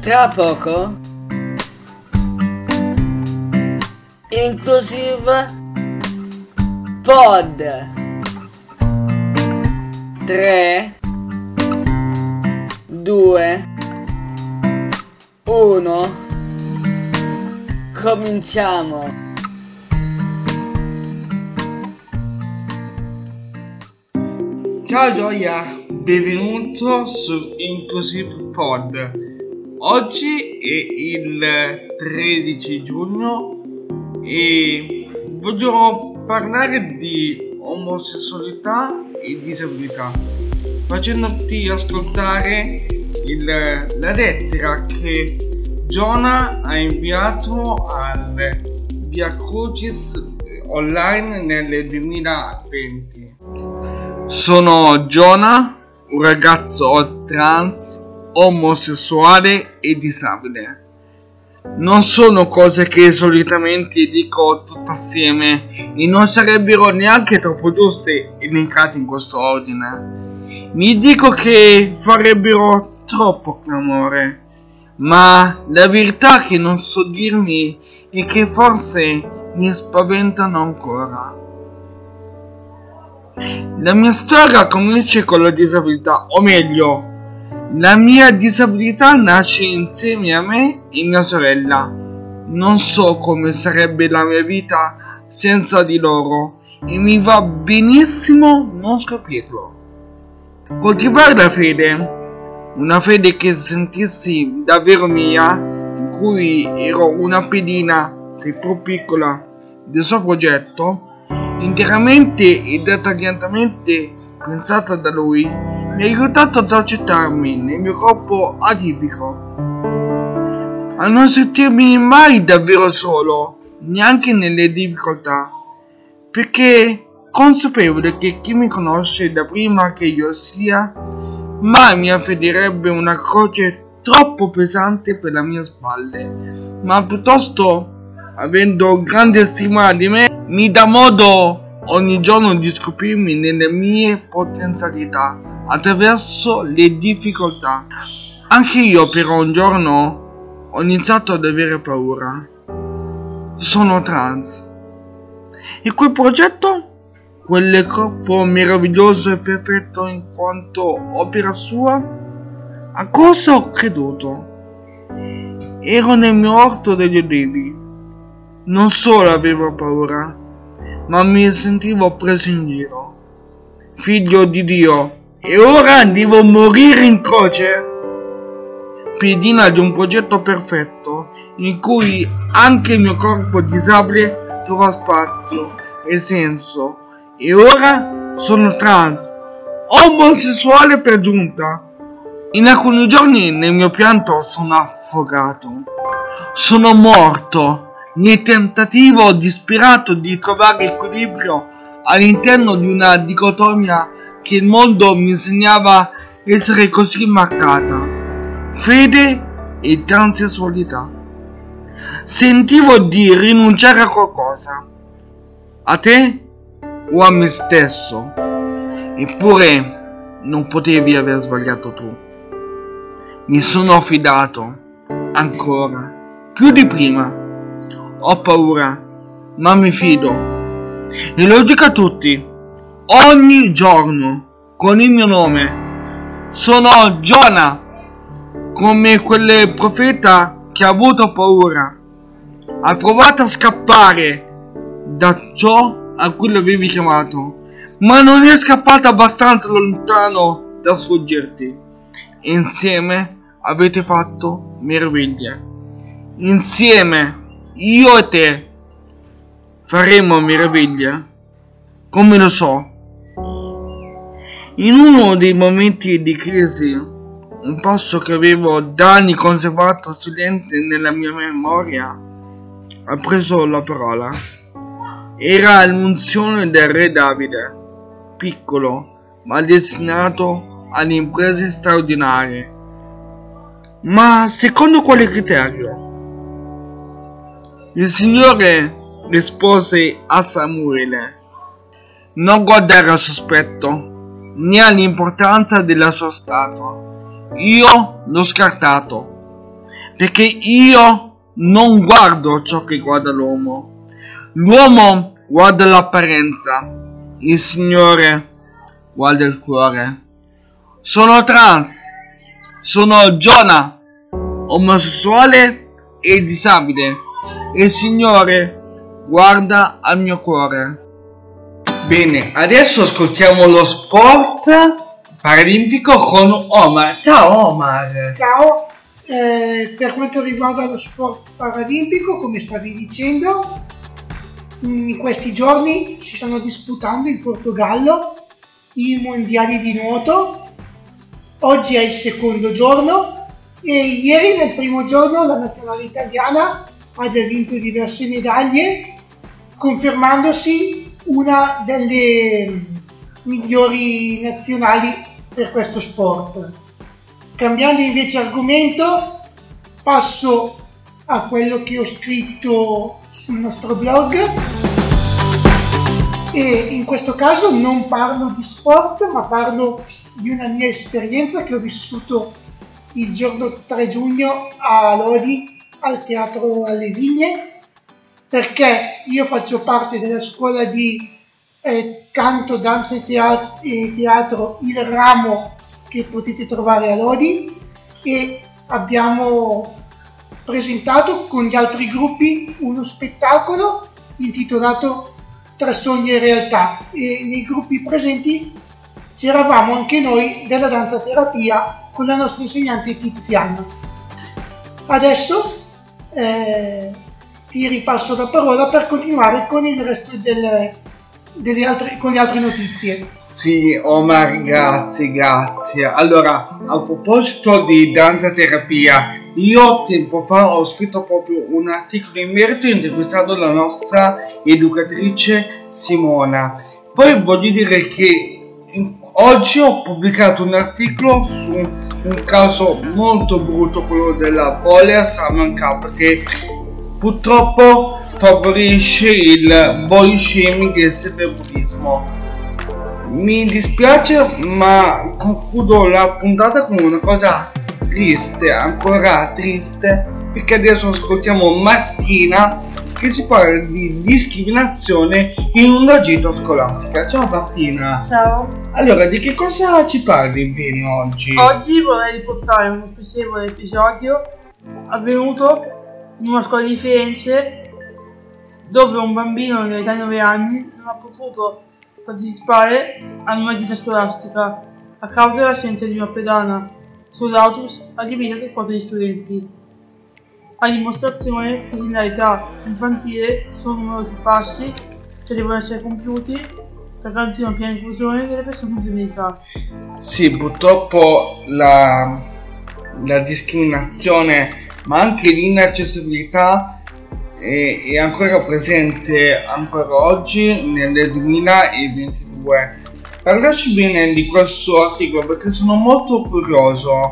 tra poco. Inclusive Pod. 3 2 1 Cominciamo. Ciao Gioia, benvenuto su Inclusive Pod. Oggi è il 13 giugno e voglio parlare di omosessualità e disabilità, facendoti ascoltare il, la lettera che Giona ha inviato al Via Crucis online nel 2020. Sono Giona, un ragazzo trans, omosessuale e disabile. Non sono cose che solitamente dico tutte assieme e non sarebbero neanche troppo giuste elencate in questo ordine. Mi dico che farebbero troppo clamore, ma la verità che non so dirmi è che forse mi spaventano ancora. La mia storia comincia con la disabilità, o meglio, la mia disabilità nasce insieme a me e mia sorella. Non so come sarebbe la mia vita senza di loro e mi va benissimo non scoprirlo. Coltivare la fede, una fede che sentissi davvero mia, in cui ero una pedina, seppur piccola, del suo progetto, interamente e dettagliatamente pensata da lui, mi ha aiutato ad accettarmi nel mio corpo atipico. A non sentirmi mai davvero solo, neanche nelle difficoltà, perché consapevole che chi mi conosce da prima che io sia, mai mi affederebbe una croce troppo pesante per le mie spalle, ma piuttosto, avendo grande stima di me, mi dà modo ogni giorno di scoprirmi nelle mie potenzialità attraverso le difficoltà. Anche io però un giorno ho iniziato ad avere paura. Sono trans. E quel progetto? Quel corpo meraviglioso e perfetto in quanto opera sua? A cosa ho creduto? Ero nel mio orto degli olivi. Non solo avevo paura, ma mi sentivo preso in giro. Figlio di Dio, e ora devo morire in croce? Piedina di un progetto perfetto, in cui anche il mio corpo disabile trova spazio e senso. E ora sono trans, omosessuale per giunta. In alcuni giorni nel mio pianto sono affogato. Sono morto nel tentativo disperato di trovare equilibrio all'interno di una dicotomia che il mondo mi insegnava essere così marcata. Fede e transessualità. Sentivo di rinunciare a qualcosa. A te o a me stesso. Eppure non potevi aver sbagliato tu. Mi sono affidato ancora più di prima ho paura, ma mi fido. E lo dico a tutti, ogni giorno, con il mio nome. Sono Giona, come quel profeta che ha avuto paura. Ha provato a scappare da ciò a cui l'avevi chiamato, ma non è scappato abbastanza lontano da sfuggirti. Insieme avete fatto meraviglie. Insieme io e te faremo meraviglia? Come lo so? In uno dei momenti di crisi, un passo che avevo da anni conservato silente nella mia memoria, ha preso la parola. Era l'unzione del re Davide, piccolo, ma destinato alle imprese straordinarie. Ma secondo quale criterio? Il Signore rispose a Samuele, non guardare al sospetto né all'importanza del suo stato. Io l'ho scartato. perché io non guardo ciò che guarda l'uomo. L'uomo guarda l'apparenza, il Signore guarda il cuore. Sono trans, sono Giona, omosessuale e disabile. Il Signore guarda al mio cuore. Bene, adesso ascoltiamo lo sport paralimpico con Omar. Ciao Omar. Ciao, eh, per quanto riguarda lo sport paralimpico, come stavi dicendo, in questi giorni si stanno disputando in Portogallo i mondiali di nuoto. Oggi è il secondo giorno e ieri nel primo giorno la nazionale italiana ha già vinto diverse medaglie, confermandosi una delle migliori nazionali per questo sport. Cambiando invece argomento, passo a quello che ho scritto sul nostro blog e in questo caso non parlo di sport ma parlo di una mia esperienza che ho vissuto il giorno 3 giugno a Lodi al teatro alle Vigne perché io faccio parte della scuola di eh, canto, danza e teatro, e teatro, il ramo che potete trovare a Lodi e abbiamo presentato con gli altri gruppi uno spettacolo intitolato Tra sogni e realtà e nei gruppi presenti c'eravamo anche noi della danza terapia con la nostra insegnante Tiziana. Adesso eh, ti ripasso la parola per continuare con il resto del, delle altre, con le altre notizie. Sì, Omar, grazie, grazie. Allora, a proposito di danza terapia, io tempo fa ho scritto proprio un articolo in merito intervistando la nostra educatrice Simona. Poi voglio dire che oggi ho pubblicato un articolo su un caso molto brutto, quello della polea Salman Cup, che purtroppo favorisce il body shaming e il cyberbullismo. Mi dispiace, ma concludo la puntata con una cosa triste, ancora triste, perché adesso ascoltiamo Martina che si parla di discriminazione in una gita scolastica. Ciao Martina! Ciao! Allora, di che cosa ci parli bene oggi? Oggi vorrei riportare uno spiacevole episodio avvenuto in una scuola di Firenze dove un bambino di età di 9 anni non ha potuto partecipare a una gita scolastica a causa dell'assenza di una pedana sull'autobus adibita che porta gli studenti. A dimostrazione che l'età infantile sono numerosi passi che devono essere compiuti per garantire una piena inclusione delle persone con disabilità. Sì, purtroppo la, la discriminazione ma anche l'inaccessibilità è, è ancora presente ancora oggi nel 2022. Parlaci bene di questo articolo perché sono molto curioso.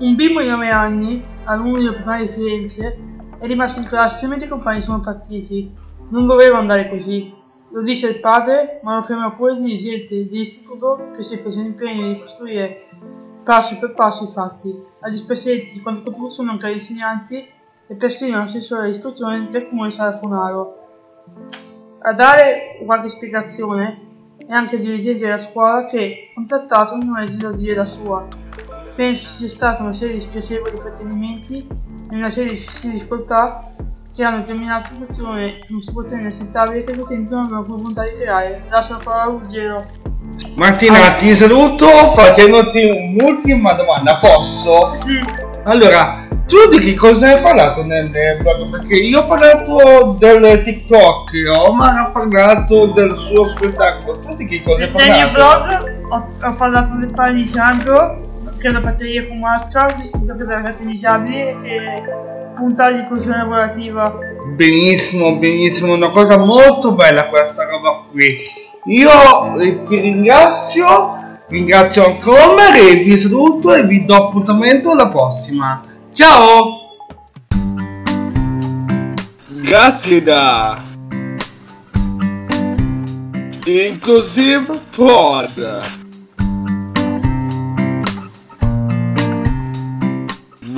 Un bimbo di 9 anni, alunno primario di Firenze, è rimasto in classe mentre i compagni sono partiti. Non doveva andare così. Lo disse il padre, ma lo ferma pure il dirigente dell'istituto che si è preso l'impegno di costruire passo per passo fatti, agli spessietti di quanto potessero mancare insegnanti e persino l'assessore istruzione del comune Sarafonaro. A dare qualche spiegazione è anche il dirigente della scuola che, contattato, non ha esito a dire la sua. Penso sia stata una serie di spiacevoli fraintendimenti e una serie di difficoltà che hanno determinato situazione non si può tenere accettabile che presentono una volontà di creare. Lascio la parola a Ruggero. Martina, ti saluto facendoti un'ultima domanda, posso? Sì. Allora, tu di che cosa hai parlato nel blog? Perché io ho parlato del TikTok, Omar ha parlato del suo spettacolo, tu di che cosa hai Nel mio parlato? blog ho, ho parlato del Sandro, che è una batteria fumasca, vestita per ragazzi disabili e punta di inclusione lavorativa. Benissimo, benissimo, una cosa molto bella questa roba qui. Io eh, ti ringrazio, ringrazio ancora e vi saluto e vi do appuntamento alla prossima. Ciao! Grazie da Inclusive Pod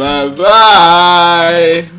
Bye bye.